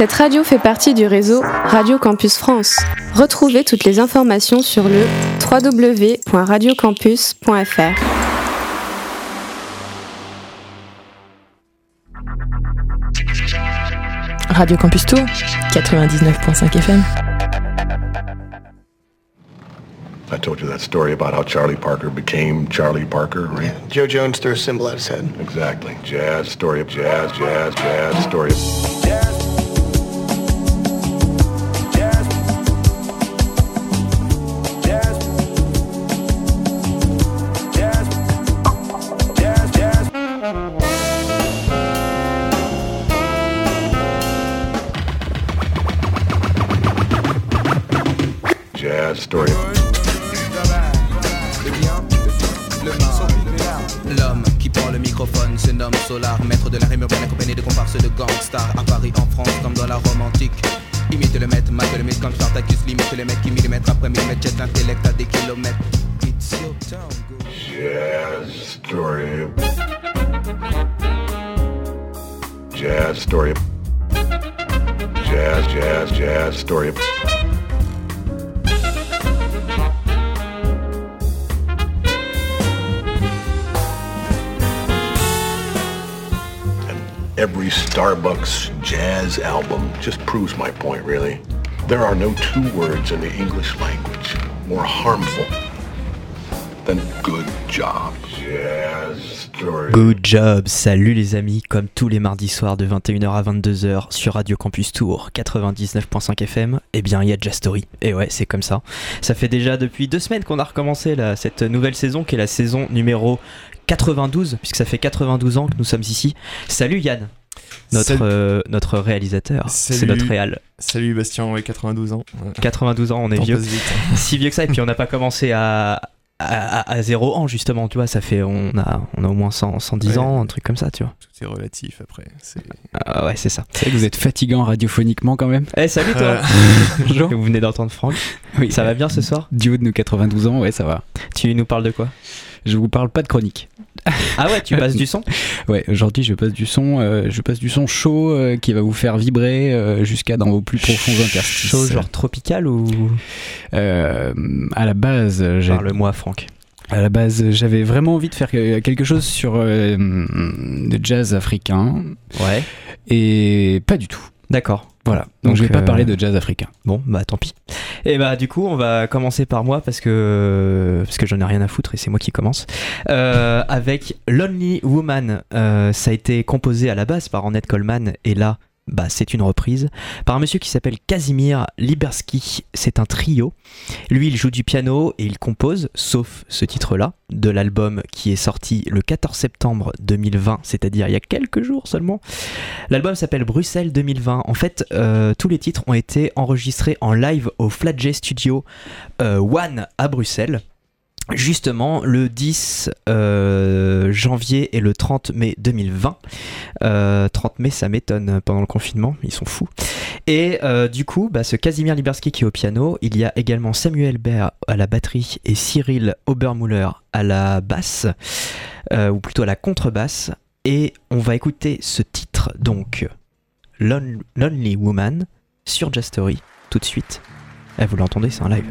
Cette radio fait partie du réseau Radio Campus France. Retrouvez toutes les informations sur le www.radiocampus.fr. Radio Campus Tour, 99.5 FM. I told you that story about how Charlie Parker became Charlie Parker, right? Yeah, Joe Jones threw a symbol at his head. Exactly. Jazz, story of jazz, jazz, jazz, story of... proves my point, really. There are no two words in the English language more harmful than good job. Story. Good job, salut les amis, comme tous les mardis soirs de 21h à 22h sur Radio Campus Tour 99.5 FM, eh bien il y a Jazz Story, et ouais c'est comme ça. Ça fait déjà depuis deux semaines qu'on a recommencé là, cette nouvelle saison qui est la saison numéro 92, puisque ça fait 92 ans que nous sommes ici. Salut Yann, notre, euh, notre réalisateur, c'est notre réal. Salut Bastien, ouais, 92 ans. Ouais. 92 ans, on est vieux. vite. hein. si vieux que ça et puis on n'a pas commencé à à, à, à 0 ans justement tu vois ça fait on a on a au moins 100, 110 Ouais. ans un truc comme ça tu vois Tout est relatif après. C'est... Ah ouais c'est ça C'est vrai que vous êtes fatigant radiophoniquement quand même. eh salut toi Euh, Bonjour. vous venez d'entendre Franck Oui. ça va bien ce soir? Du haut de nos 92 ans, ouais, ça va. tu nous parles de quoi? Je vous parle pas de chronique. ah ouais tu passes du son? Ouais, aujourd'hui je passe du son, euh, je passe du son chaud euh, qui va vous faire vibrer euh, jusqu'à dans vos plus profonds interstices. chaud genre tropical ou? À la base, j'ai- parle-moi Franck à la base, j'avais vraiment envie de faire que- quelque chose sur de jazz africain ouais et pas du tout. D'accord Voilà. Donc, Donc, je vais pas euh, parler de jazz africain. Bon, bah tant pis. Et bah du coup, on va commencer par moi parce que parce que j'en ai rien à foutre et c'est moi qui commence. Euh, avec Lonely Woman, Euh, ça a été composé à la base par Ornette Coleman et là, bah c'est une reprise par un monsieur qui s'appelle Casimir Liberski. C'est un trio. Lui, il joue du piano et il compose, sauf ce titre-là, de l'album qui est sorti le 14 septembre 2020, c'est-à-dire il y a quelques jours seulement. L'album s'appelle Bruxelles 2020. En fait, euh, tous les titres ont été enregistrés en live au Flat J Studio euh, One à Bruxelles. Justement, le 10 euh, janvier et le 30 mai 2020. Euh, 30 mai, ça m'étonne pendant le confinement, ils sont fous. Et euh, du coup, bah, ce Casimir Liberski qui est au piano, il y a également Samuel Baer à la batterie et Cyril Obermuller à la basse, euh, ou plutôt à la contrebasse. Et on va écouter ce titre, donc Lon- Lonely Woman, sur Jazz Story, tout de suite. Eh, vous l'entendez, c'est un live.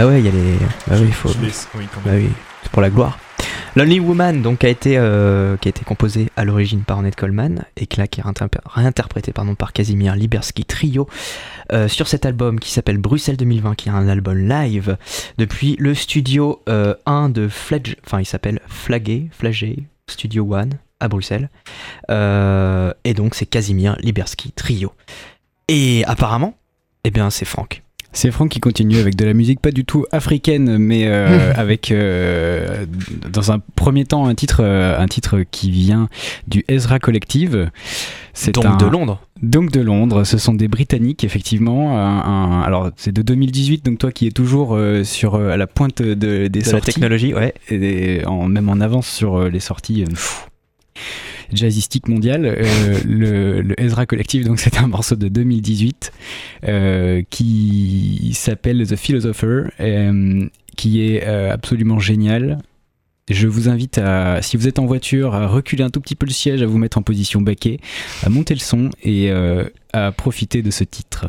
Bah ouais, il y a les. Bah oui, il faut. Oui, Bah oui, c'est pour la gloire. Lonely Woman, donc, a été, euh, qui a été composé à l'origine par Ornette Coleman et que là, qui est réinterpr- réinterprété pardon, par Casimir Liberski Trio euh, sur cet album qui s'appelle Bruxelles 2020, qui est un album live depuis le studio euh, 1 de Fledge, enfin il s'appelle Flagué, Flagé, Studio One à Bruxelles. Euh, et donc c'est Casimir Liberski Trio. Et apparemment, eh bien c'est Franck. C'est Franck qui continue avec de la musique pas du tout africaine, mais euh, avec euh, dans un premier temps un titre, euh, un titre qui vient du Ezra Collective. C'est Donc un- de Londres. Donc de Londres, ce sont des Britanniques effectivement. Un- un- alors c'est de 2018, donc toi qui es toujours euh, sur à la pointe de, des De la sorties, technologie, ouais. et des- en, même en avance sur les sorties. pff, jazzistique mondiale, euh, le, Ezra Collective. Donc c'est un morceau de 2018 euh, qui s'appelle The Philosopher, euh, qui est absolument génial. Je vous invite à, si vous êtes en voiture, à reculer un tout petit peu le siège, à vous mettre en position baquet, à monter le son et à profiter de ce titre.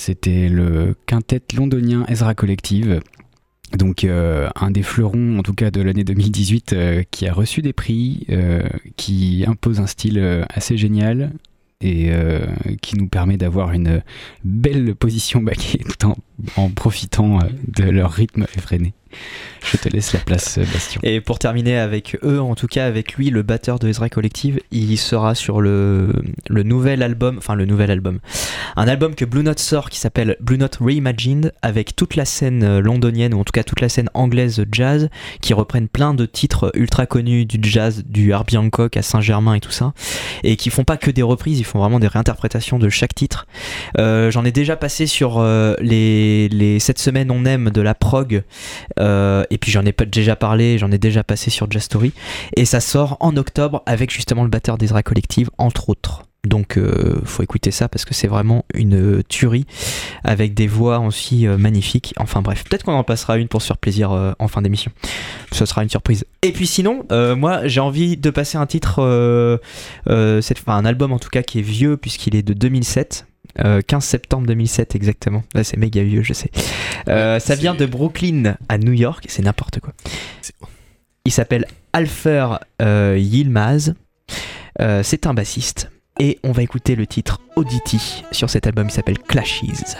C'était le quintet londonien Ezra Collective. Donc euh, un des fleurons, en tout cas de l'année 2018, euh, qui a reçu des prix, euh, qui impose un style assez génial et qui nous permet d'avoir une belle position baquée tout en, en profitant euh, de leur rythme effréné. Je te laisse la place, euh, Bastien. Et pour terminer avec eux, en tout cas avec lui, le batteur de Ezra Collective, il sera sur le, le nouvel album, enfin le nouvel album, un album que Blue Note sort qui s'appelle Blue Note Reimagined, avec toute la scène euh, londonienne, ou en tout cas toute la scène anglaise jazz, qui reprennent plein de titres ultra connus du jazz, du Herbie Hancock à Saint-Germain et tout ça, et qui font pas que des reprises, ils font vraiment des réinterprétations de chaque titre. J'en ai déjà passé sur les, les 7 semaines on aime de la prog, euh, et puis j'en ai déjà parlé, j'en ai déjà passé sur Jazz Story. Et ça sort en octobre avec justement le batteur d'Ezra Collective, entre autres. Donc euh, faut écouter ça parce que c'est vraiment une tuerie avec des voix aussi euh, magnifiques. Enfin bref, peut-être qu'on en passera une pour se faire plaisir en fin d'émission. Ce sera une surprise. Et puis sinon, moi j'ai envie de passer un titre, cette, enfin un album en tout cas qui est vieux puisqu'il est de 2007. Euh, 15 septembre 2007 exactement. Là c'est méga vieux, je sais. Euh, ça vient de Brooklyn à New York, c'est n'importe quoi. Il s'appelle Alfer euh, Yilmaz. Euh, c'est un bassiste. Et on va écouter le titre Audity sur cet album qui s'appelle Clashes.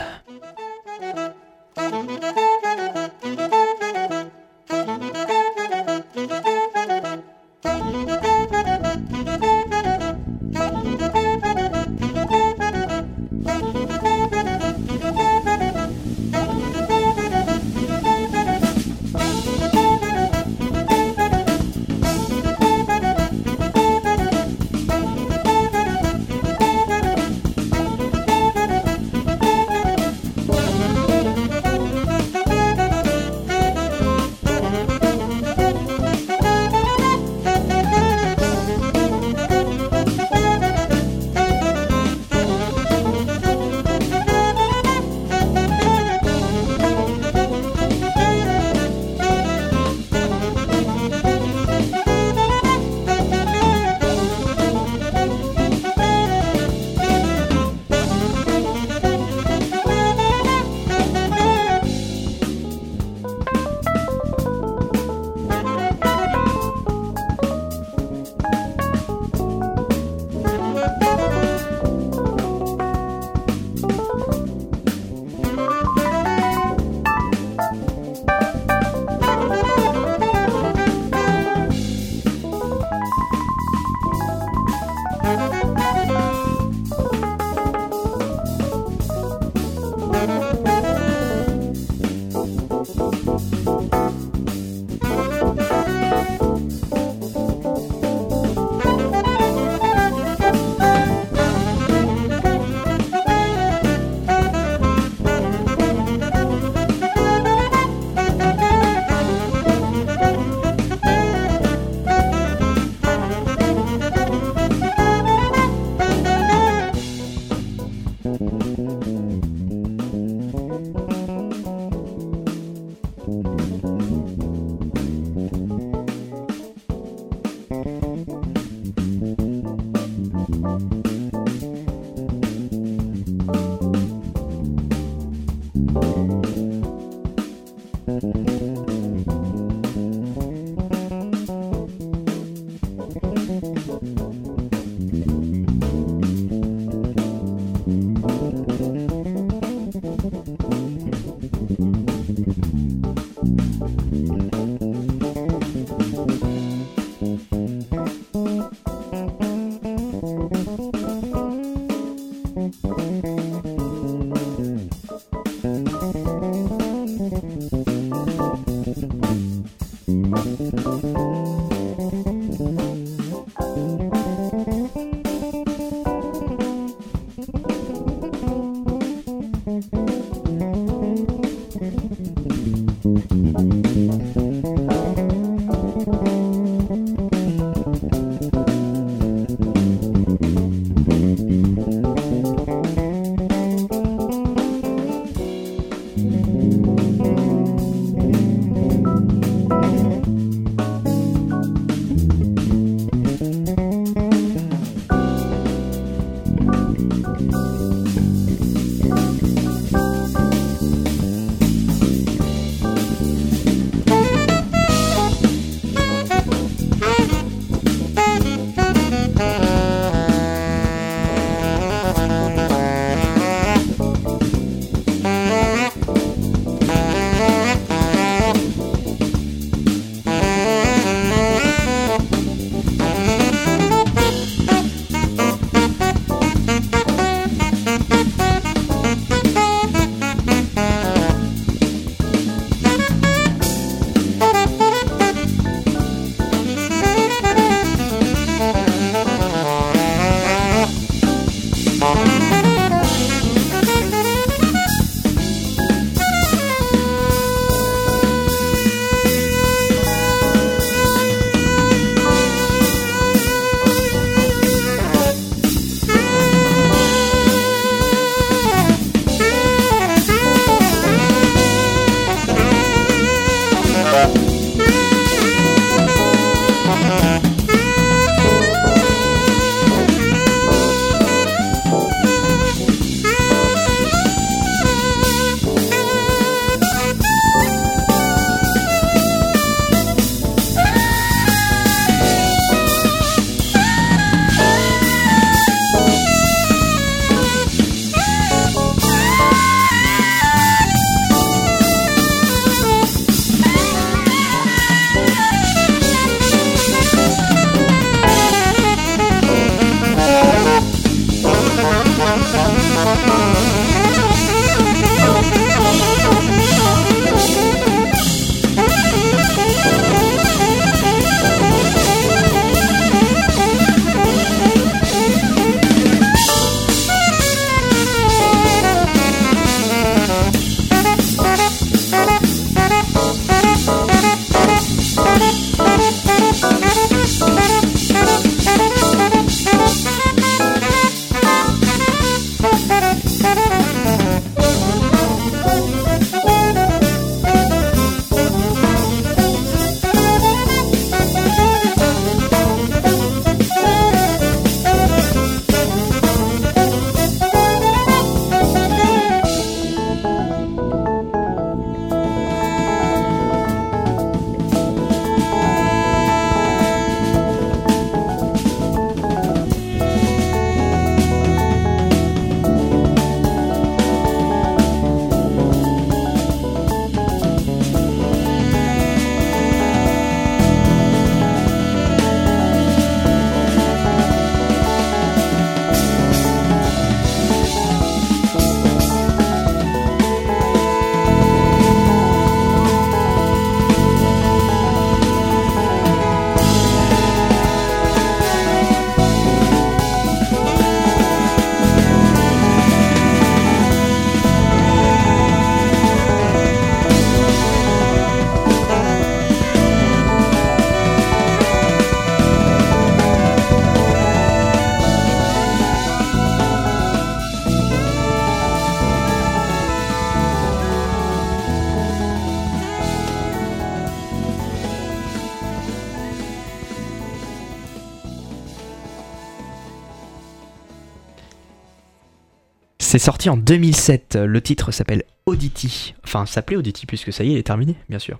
Sorti en 2007. Le titre s'appelle Audity. Enfin, s'appelait Audity puisque ça y est, il est terminé, bien sûr.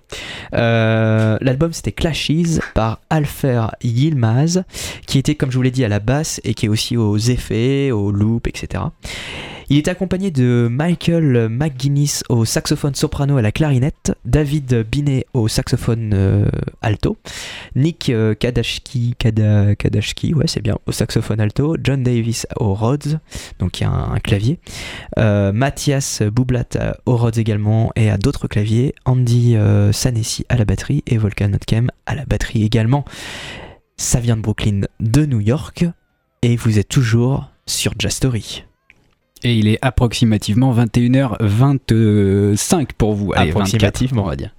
Euh, L'album c'était Clashes par Alfer Yilmaz, qui était, comme je vous l'ai dit, à la basse et qui est aussi aux effets, aux loops, etc. Il est accompagné de Michael McGuinness au saxophone soprano à la clarinette, David Binet au saxophone euh, alto, Nick euh, Kadashki, Kada- Kadashki, ouais c'est bien, au saxophone alto, John Davis au Rhodes, donc il y a un, clavier, euh, Mathias Boublat au Rhodes également et à d'autres claviers, Andy euh, Sanessi à la batterie et Volkan Notkem à la batterie également. Ça vient de Brooklyn, de New York, et vous êtes toujours sur Jazz Story. Et il est approximativement 21h25 pour vous. Allez, 24, Approximativement. on va dire.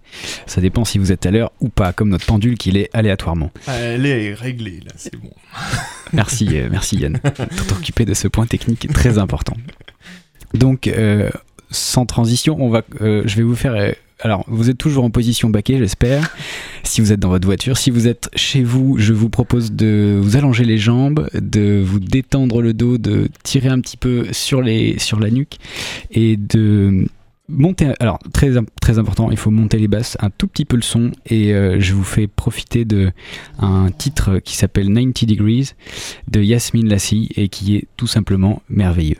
Ça dépend si vous êtes à l'heure ou pas, comme notre pendule qui l'est aléatoirement. Elle est réglée, là, c'est bon. Merci, euh, merci Yann, de t'occuper de ce point technique très important. Donc, euh, sans transition, on va, euh, je vais vous faire. Alors, vous êtes toujours en position baquée, j'espère. Si vous êtes dans votre voiture, si vous êtes chez vous, je vous propose de vous allonger les jambes, de vous détendre le dos, de tirer un petit peu sur les, sur la nuque et de monter. Alors, très, im- très important, il faut monter les basses, un tout petit peu le son, et euh, je vous fais profiter de un titre qui s'appelle 90 Degrees de Yasmine Lassi et qui est tout simplement merveilleux.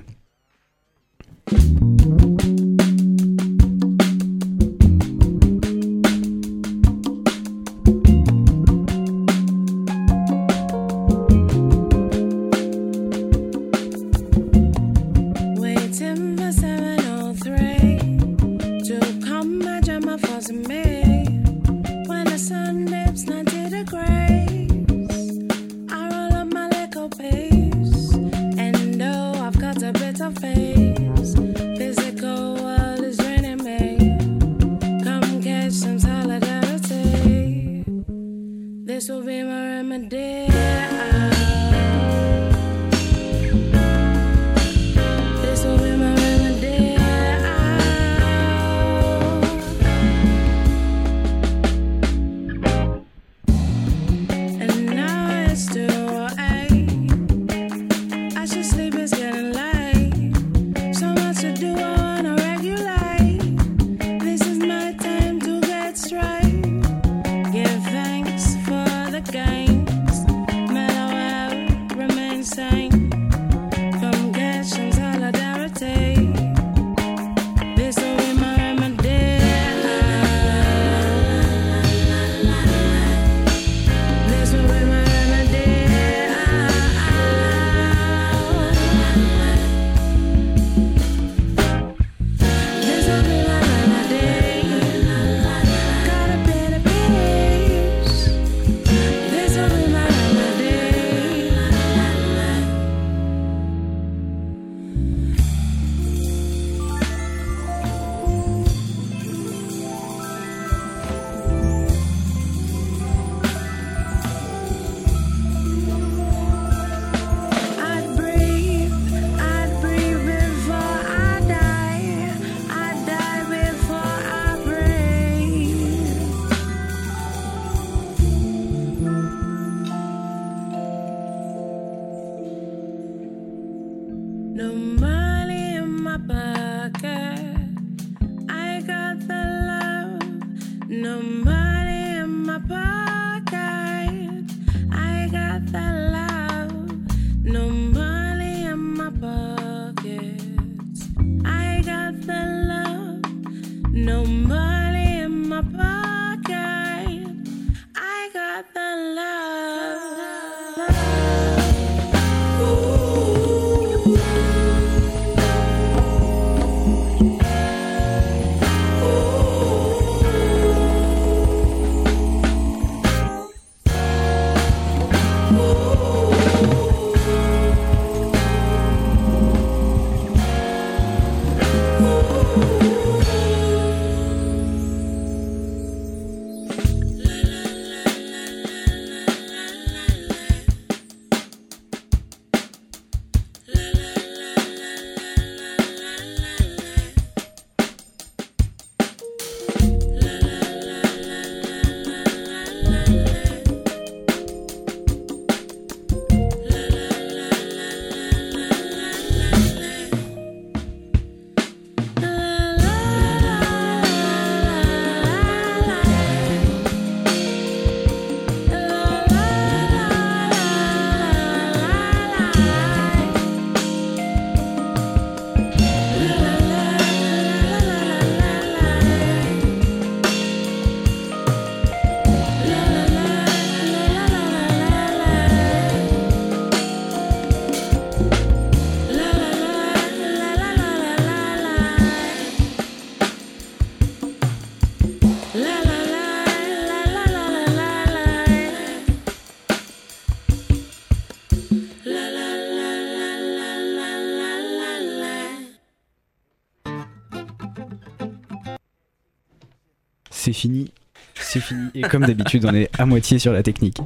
Fini. C'est fini. Et comme d'habitude, on est à moitié sur la technique.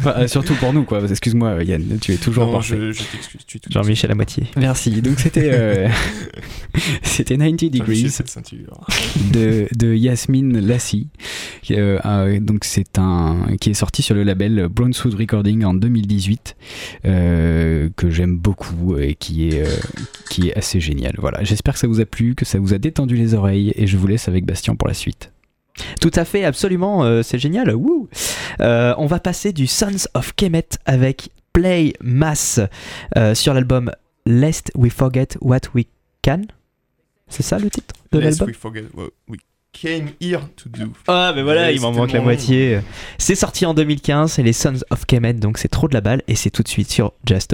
Enfin, euh, surtout pour nous, quoi. Excuse-moi, Yann, tu es toujours Non, parfait. je, je t'excuse, tu Jean-Michel à moitié. Merci. Donc c'était euh, c'était 90 Jean-Michel, Degrees cette de, de Yasmine Lassi. qui, euh, euh, donc c'est un qui est sorti sur le label Brownswood Recording en 2018 euh, que j'aime beaucoup et qui est euh, qui est assez génial. Voilà. J'espère que ça vous a plu, que ça vous a détendu les oreilles et je vous laisse avec Bastien pour la suite. Tout à fait, absolument, euh, c'est génial. Euh, on va passer du Sons of Kemet avec Play Mass euh, sur l'album Lest We Forget What We Can. C'est ça le titre de Lest l'album we forget what we came here to do. Ah, mais voilà, il m'en manque la moitié. C'est sorti en 2015, c'est les Sons of Kemet, donc c'est trop de la balle, et c'est tout de suite sur Jazz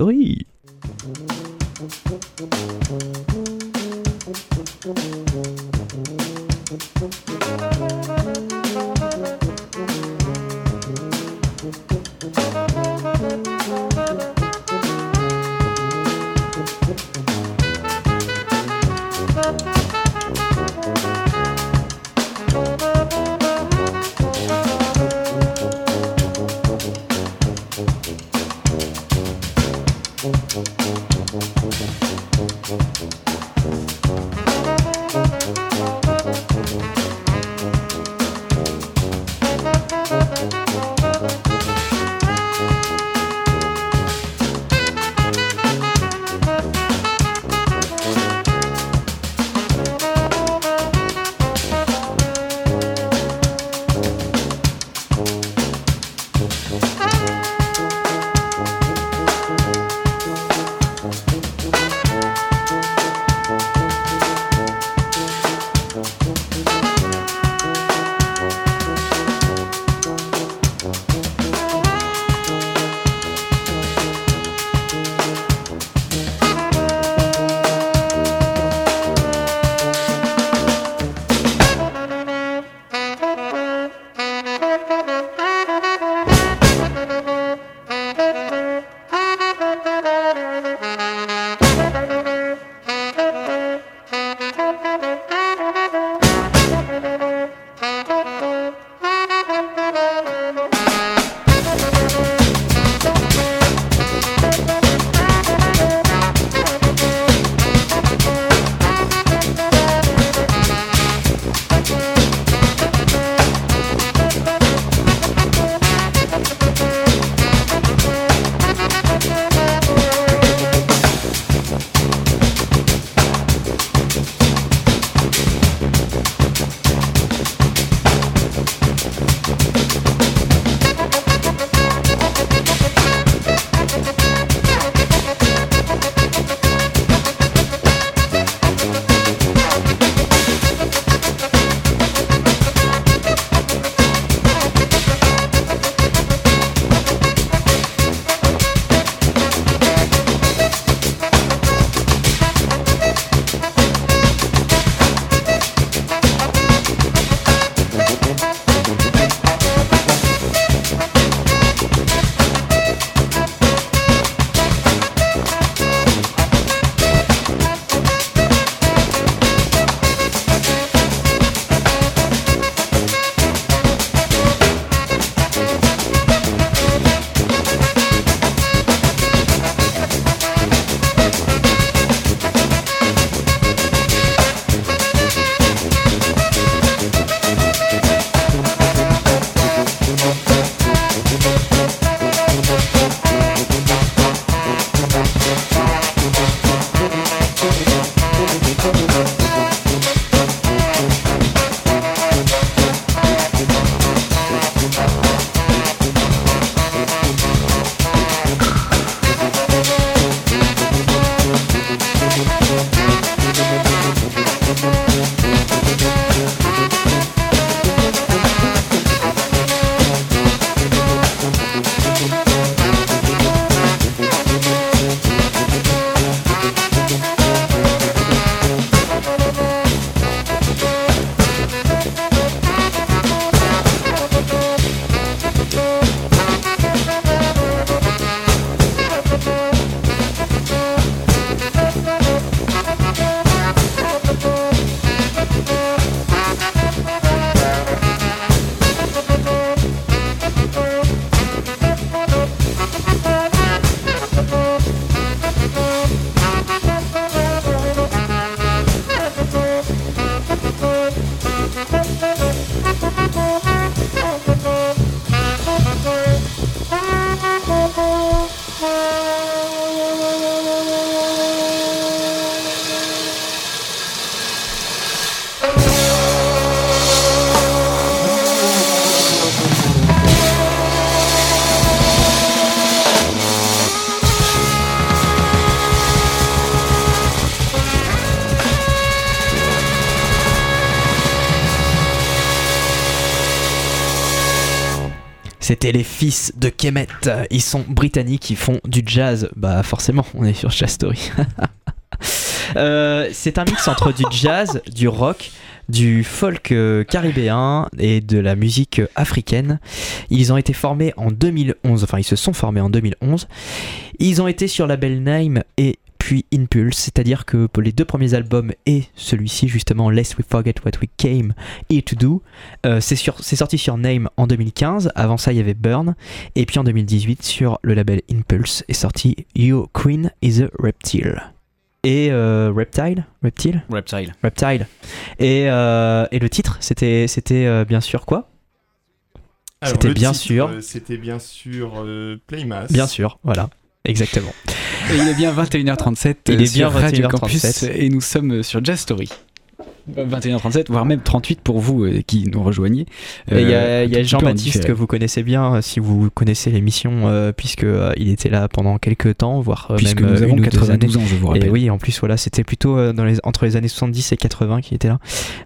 C'était les fils de Kemet. Ils sont britanniques, ils font du jazz. Bah forcément, on est sur Jazz. Euh, c'est un mix entre du jazz, du rock, du folk euh, caribéen et de la musique africaine. Ils ont été formés en 2011, enfin ils se sont formés en 2011. Ils ont été sur label Name et puis Impulse, c'est-à-dire que pour les deux premiers albums et celui-ci justement Lest We Forget What We Came Here to Do, euh, c'est sur- c'est sorti sur Name en 2015, avant ça il y avait Burn, et puis en 2018 sur le label Impulse est sorti Your Queen is a Reptile. Et euh, Reptile? Reptile? Reptile. Reptile. Et, euh, et le titre, c'était c'était euh, bien sûr quoi? C'était bien sûr. euh, C'était bien sûr Playmas. Bien sûr, voilà. Exactement. Et il est bien 21h37 Il euh, est bien sur Radio 21h37. Campus et nous sommes sur Jazz Story. 21h37, voire même 38 pour vous euh, qui nous rejoignez. Il y Euh, a, y Jean-Baptiste que vous connaissez bien euh, si vous connaissez l'émission, euh, puisque euh, il était là pendant quelques temps, voire euh, Puisque même nous euh, avons une ou deux années. 92 ans, je vous rappelle. Et oui, en plus, voilà, c'était plutôt euh, dans les, entre les années 70 et 80 qui était là,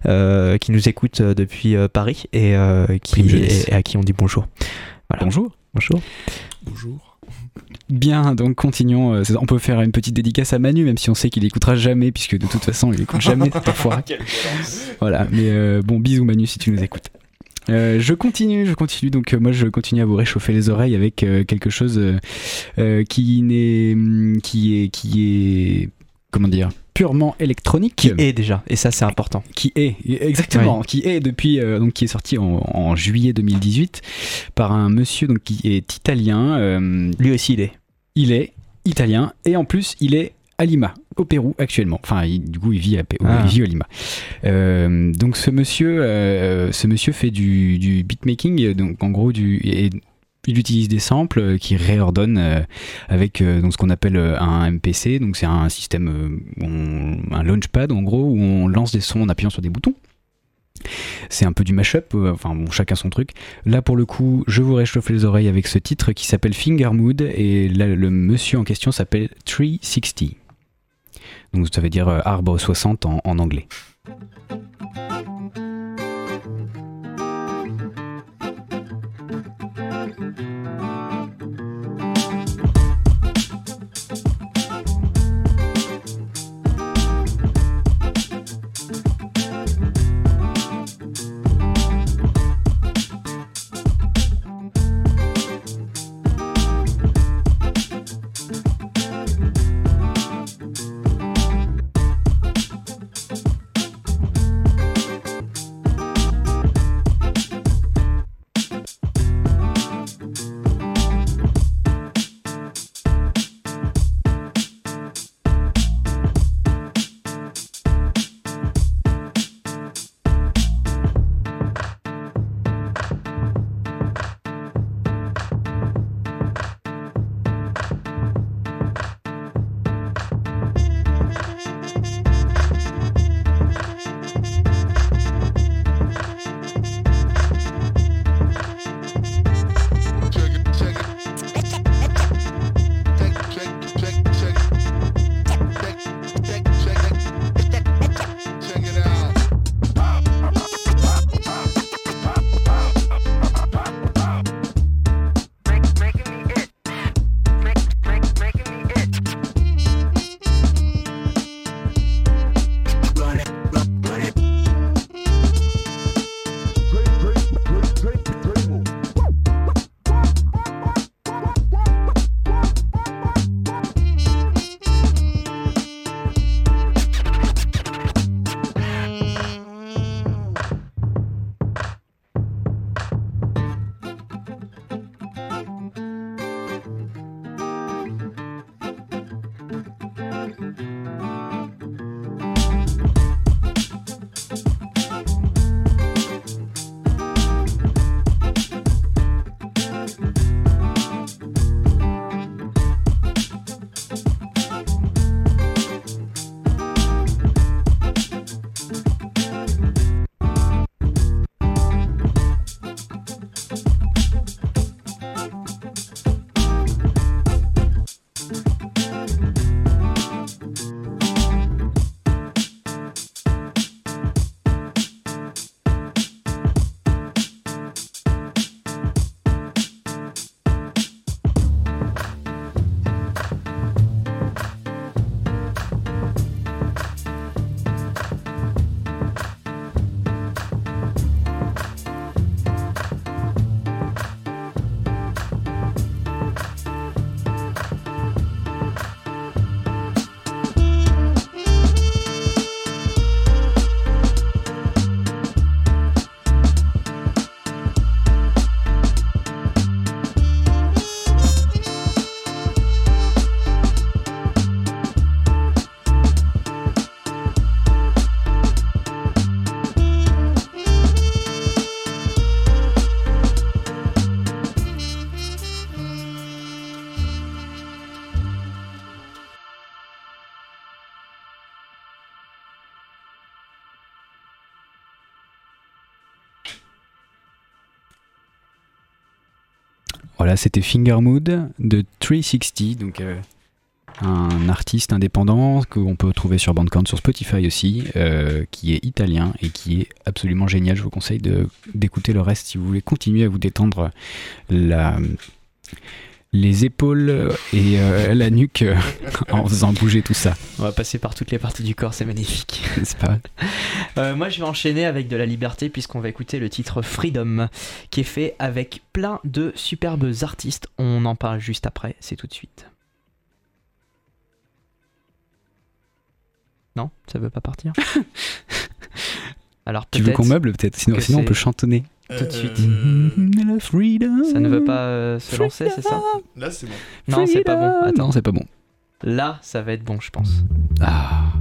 euh, qui nous écoute euh, depuis euh, Paris et, euh, qui, et à qui on dit bonjour. Voilà. Bonjour. Bonjour. Bonjour. Bien, donc continuons. euh, On peut faire une petite dédicace à Manu, même si on sait qu'il écoutera jamais, puisque de toute façon, il écoute jamais cette enfoiré. Voilà, mais euh, bon, bisous Manu si tu nous écoutes. Euh, je continue, je continue. Donc moi, je continue à vous réchauffer les oreilles avec quelque chose qui n'est, hum, qui est, qui est, comment dire, purement électronique. Qui est déjà, et ça c'est important. qui est exactement qui est depuis euh, donc qui est sorti en, en juillet 2018 par un monsieur donc qui est italien euh, Lui aussi il est. il est italien et en plus il est à Lima au Pérou actuellement enfin il- du coup il vit à, Pé- Ah. il vit à Lima Euh, donc ce monsieur euh, ce monsieur fait du, du beatmaking donc en gros du et il utilise des samples euh, qui réordonnent euh, avec euh, ce qu'on appelle un MPC donc c'est un système un launchpad en gros où on lance des sons en appuyant sur des boutons c'est un peu du mashup, chacun son truc. Là pour le coup, je vous réchauffe les oreilles avec ce titre qui s'appelle Finger Mood et le monsieur en question s'appelle 360. Donc ça veut dire arbre 60 en, en anglais. Voilà, c'était Finger Mood de 360, donc euh, un artiste indépendant qu'on peut trouver sur Bandcamp, sur Spotify aussi, euh, qui est italien et qui est absolument génial. Je vous conseille d'écouter le reste si vous voulez continuer à vous détendre les épaules et euh, la nuque euh, en faisant bouger tout ça. On va passer par toutes les parties du corps, c'est magnifique. C'est pas Euh, moi, je vais enchaîner avec de la liberté puisqu'on va écouter le titre Freedom, qui est fait avec plein de superbes artistes. On en parle juste après, c'est tout de suite. Non, ça veut pas partir? Alors Tu veux qu'on meuble peut-être? Sinon, on peut chantonner. Tout de suite. La freedom. Ça ne veut pas euh, se lancer, c'est ça Là, c'est bon. Non, c'est pas bon. Attends, Non, c'est pas bon. là, ça va être bon, je pense. Ah.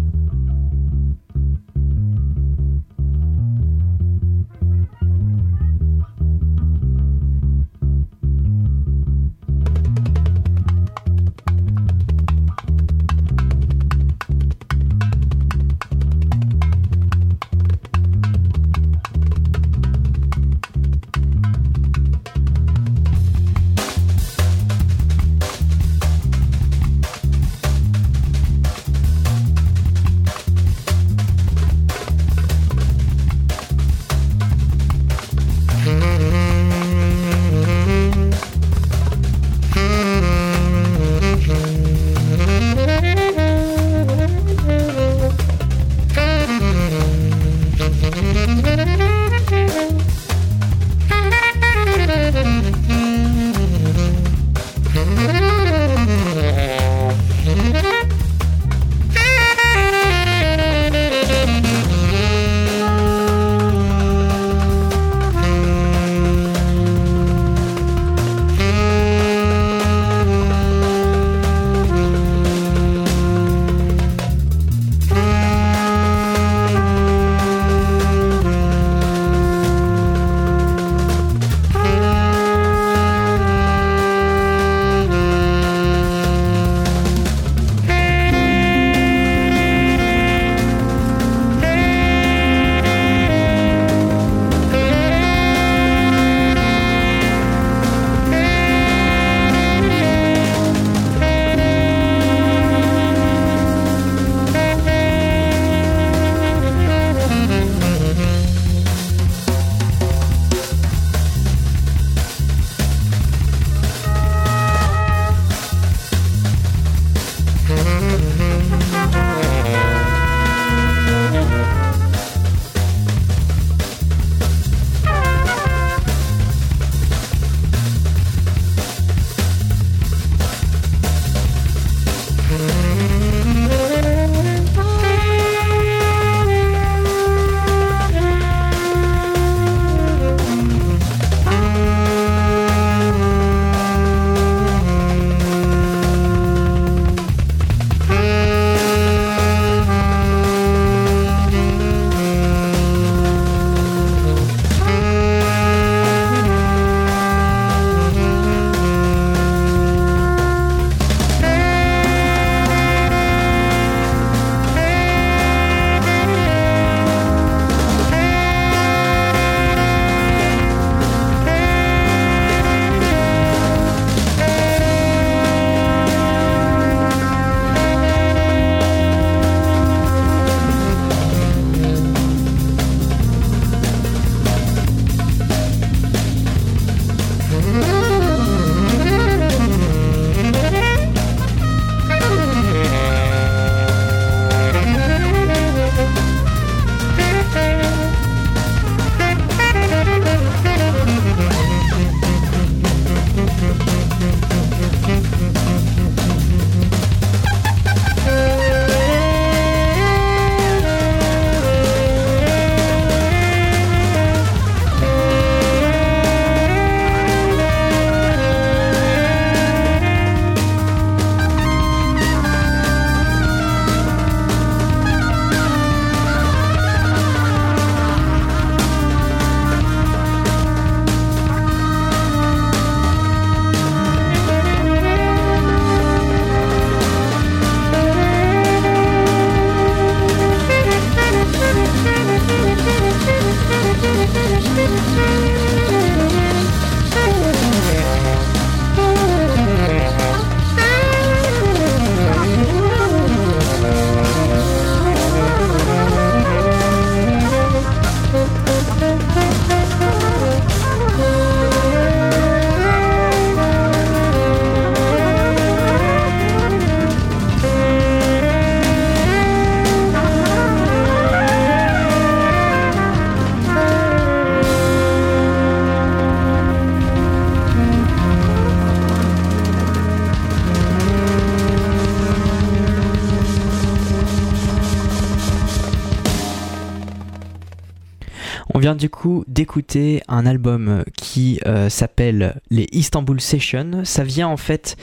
Du coup d'écouter un album qui euh, s'appelle les Istanbul Sessions. Ça vient en fait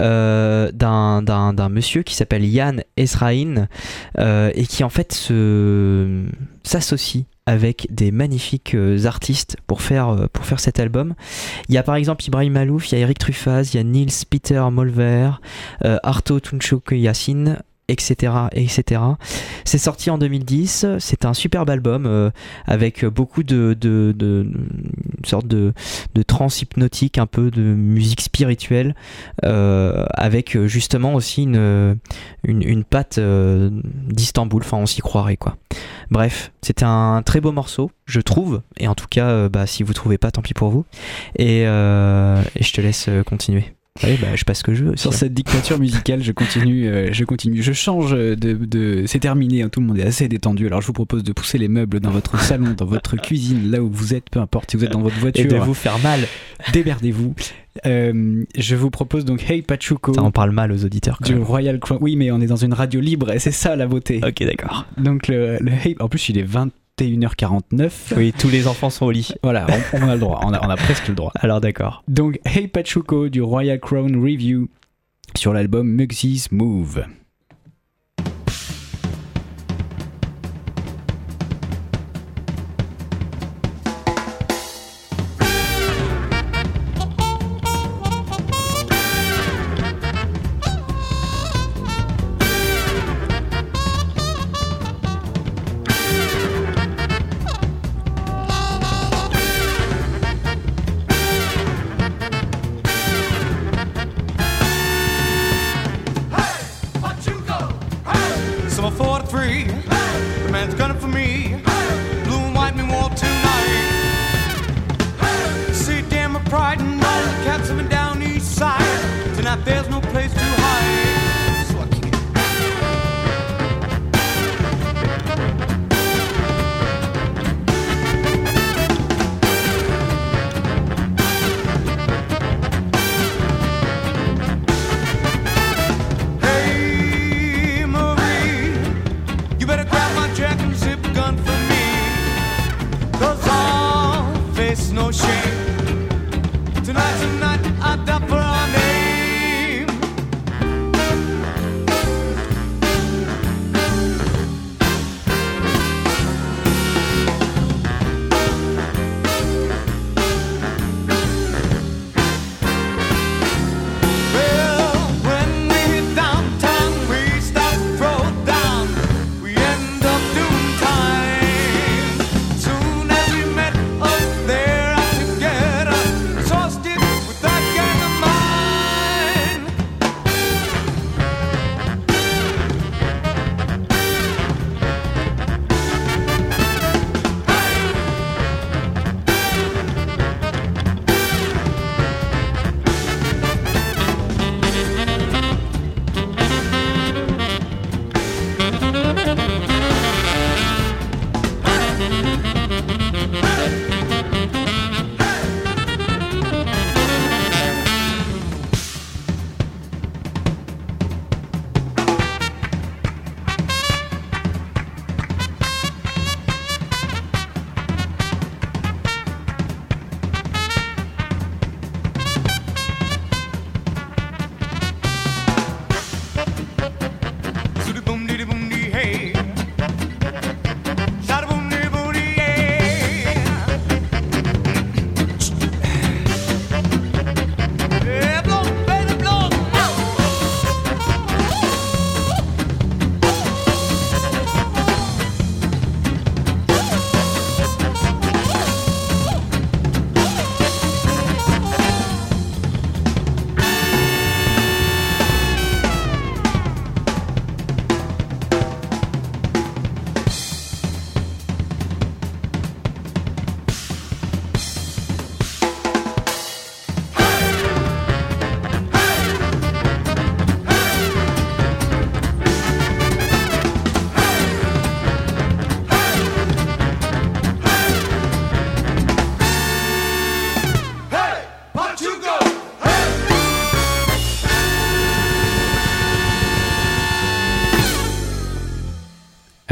euh, d'un, monsieur qui s'appelle Yann Esraïn euh, et qui en fait s'associe avec des magnifiques euh, artistes pour faire, euh, cet album. Il y a par exemple Ibrahim Malouf, il y a Eric Truffaz, il y a Niels Peter Molver, euh, Arto Tunçuk Yassin, etc., etc. C'est sorti en 2010. C'est un superbe album euh, avec beaucoup de, de, de, une sorte de, de trance hypnotique, un peu de musique spirituelle, euh, avec justement aussi une, une, une patte euh, d'Istanbul. Enfin, on s'y croirait quoi. Bref, c'était un très beau morceau, je trouve. Et en tout cas, bah, si vous trouvez pas, tant pis pour vous. Et, et je te laisse continuer. Oui, bah, je passe ce que je veux. aussi, Sur hein. cette dictature musicale, je continue, euh, je continue, je change de, de- c'est terminé, hein, tout le monde est assez détendu. Alors je vous propose de pousser les meubles dans votre salon, dans votre cuisine, là où vous êtes, peu importe si vous êtes dans votre Et voiture, de vous faire mal. démerdez-vous. Euh, je vous propose donc Hey Pachuco Ça en parle mal aux auditeurs. Quand du même. Royal Crown. Oui, mais on est dans une radio libre et c'est ça la beauté. Ok, d'accord. Donc le, le Hey, en plus il est 21h49. Oui, tous les enfants sont au lit. Voilà, on, on a le droit, on a, on a presque le droit. Alors d'accord. Donc Hey Pachuco du Royal Crown Review sur l'album Mugsy's Move.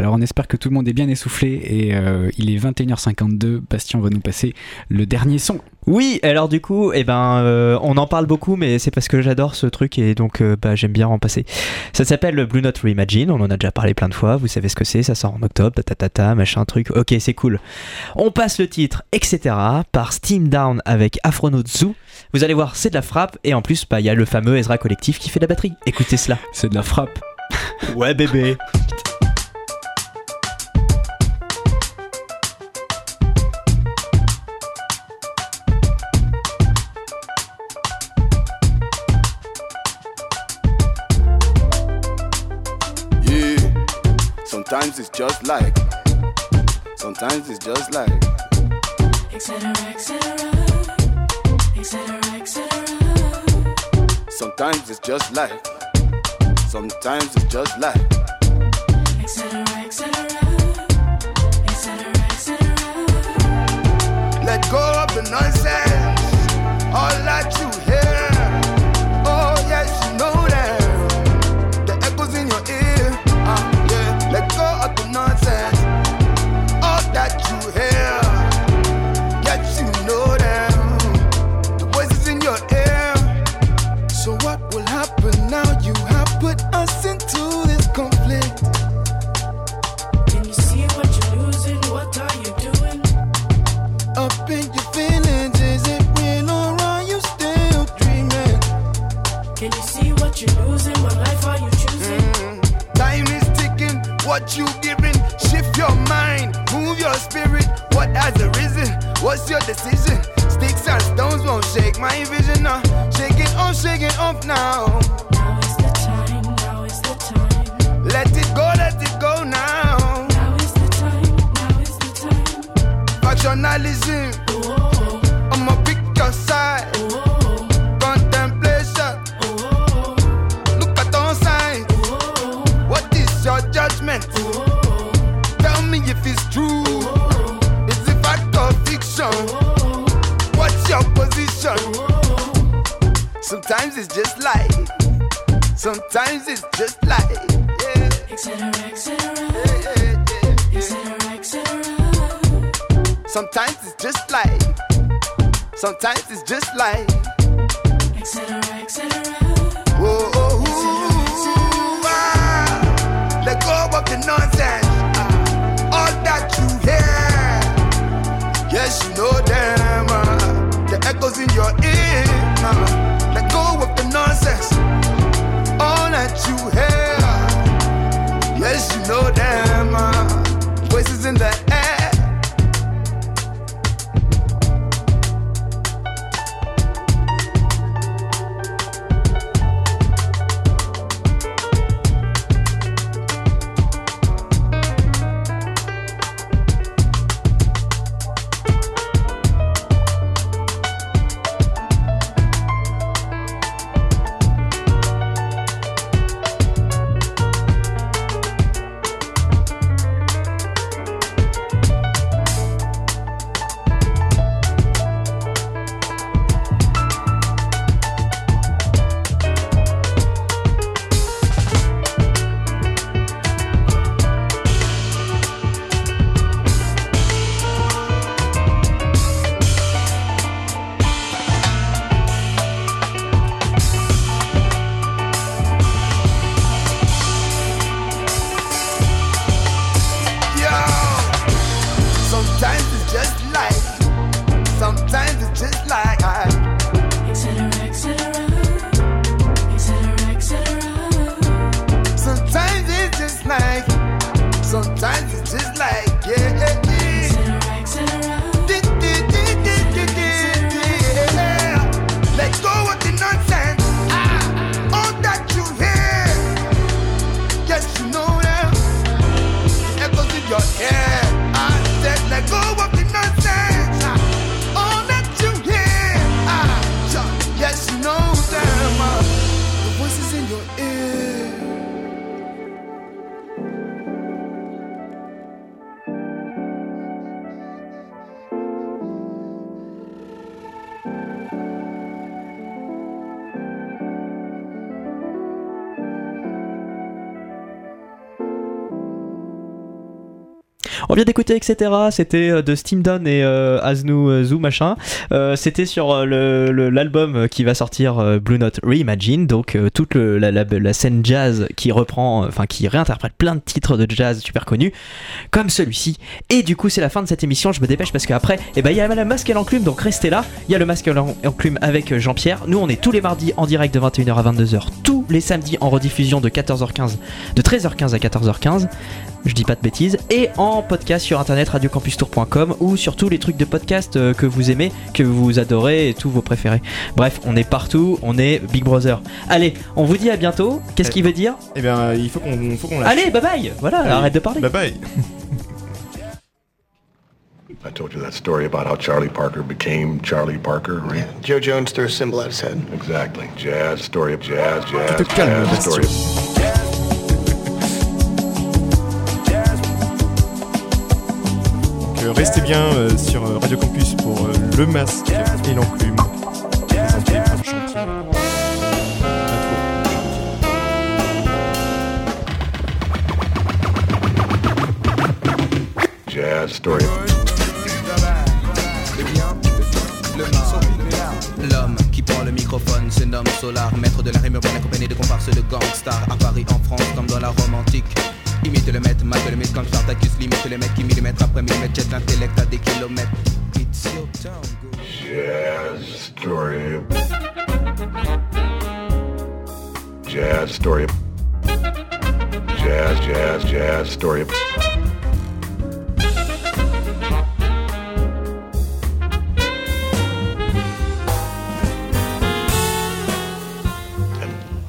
On espère que tout le monde est bien essoufflé et euh, il est 21h52. Bastien va nous passer le dernier son. Oui, alors du coup, eh ben, euh, on en parle beaucoup, mais c'est parce que j'adore ce truc et donc euh, bah, j'aime bien en passer. Ça s'appelle le Blue Note Reimagine, on en a déjà parlé plein de fois, vous savez ce que c'est, ça sort en octobre, tatatata, machin truc, ok c'est cool. On passe le titre, etc. par Steam Down avec Afronaut Zoo. Vous allez voir, c'est de la frappe et en plus, bah, il y a le fameux Ezra Collectif qui fait de la batterie. Écoutez cela. C'est de la frappe. Ouais bébé. sometimes it's just like, sometimes it's just like, etc., etc., etc., etc. sometimes it's just like, sometimes it's just like, etc., etc., etc., etc. let go of the nonsense, what you giving? Shift your mind, move your spirit. What has arisen? What's your decision? Sticks and stones won't shake my vision now. Shake it off, shake it off now. Now is the time. Now is the time. Let it go, let it go now. Now is the time. Now is the time. Factionalism, Oh, oh, oh. I'ma pick your side. Oh, Sometimes it's just like, sometimes it's just like, yeah, etc., etc.. Sometimes it's just like, sometimes it's just like, etc., etc. whoa, oh, ooh, ah, let go of the nonsense, ah, all that you hear. Yes, you know them, ah, the echoes in your ear. That you hear. Yes, you know them, ah, voices in the vient d'écouter, etc. C'était euh, de Steam Down et euh, euh, Zoo machin. Euh, C'était sur euh, le- l'album qui va sortir Blue Note Reimagine, donc toute la, la- la scène jazz qui reprend, enfin qui réinterprète plein de titres de jazz super connus, comme celui-ci. Et du coup, c'est la fin de cette émission. Je me dépêche parce qu'après, eh ben, il y a le masque et l'enclume, donc restez là. Il y a le masque et l'enclume avec Jean-Pierre. Nous, on est tous les mardis en direct de 21h à 22h, tous les samedis en rediffusion de 14h15, de 13h15 à 14h15 je dis pas de bêtises, et en podcast sur internet radiocampustour.com ou sur tous les trucs de podcast euh, que vous aimez, que vous adorez et tous vos préférés. Bref, on est partout, on est Big Brother. Allez, on vous dit à bientôt. Qu'est-ce qu'il veut dire? Eh bien, il faut qu'on faut qu'on lâche. Allez, bye bye Voilà, Allez, arrête de parler. Bye bye. I told you that story about how Charlie Parker became Charlie Parker, right? Joe Jones threw a symbol at his head. Exactly. Jazz, story of jazz, jazz, te calmes, jazz, story of... Donc, euh, restez bien euh, sur euh, Radio Campus pour euh, Le Masque et l'Enclume, présenté par Chantier. Jazz, story L'homme qui prend le microphone se nomme Solar, maître de la rime accompagné de comparses de gangsters à Paris, en France, comme dans la Rome antique. Imite le maître, mate le mythe comme Spartacus, limite les mecs qui millimètre après millimètre jettent l'intellect à des kilomètres. It's your. Jazz, story. Jazz, story. Jazz, jazz, jazz, story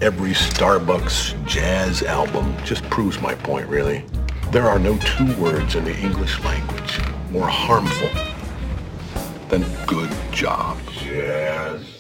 every Starbucks jazz album just proves my point, really. There are no two words in the English language more harmful than good job. Jazz.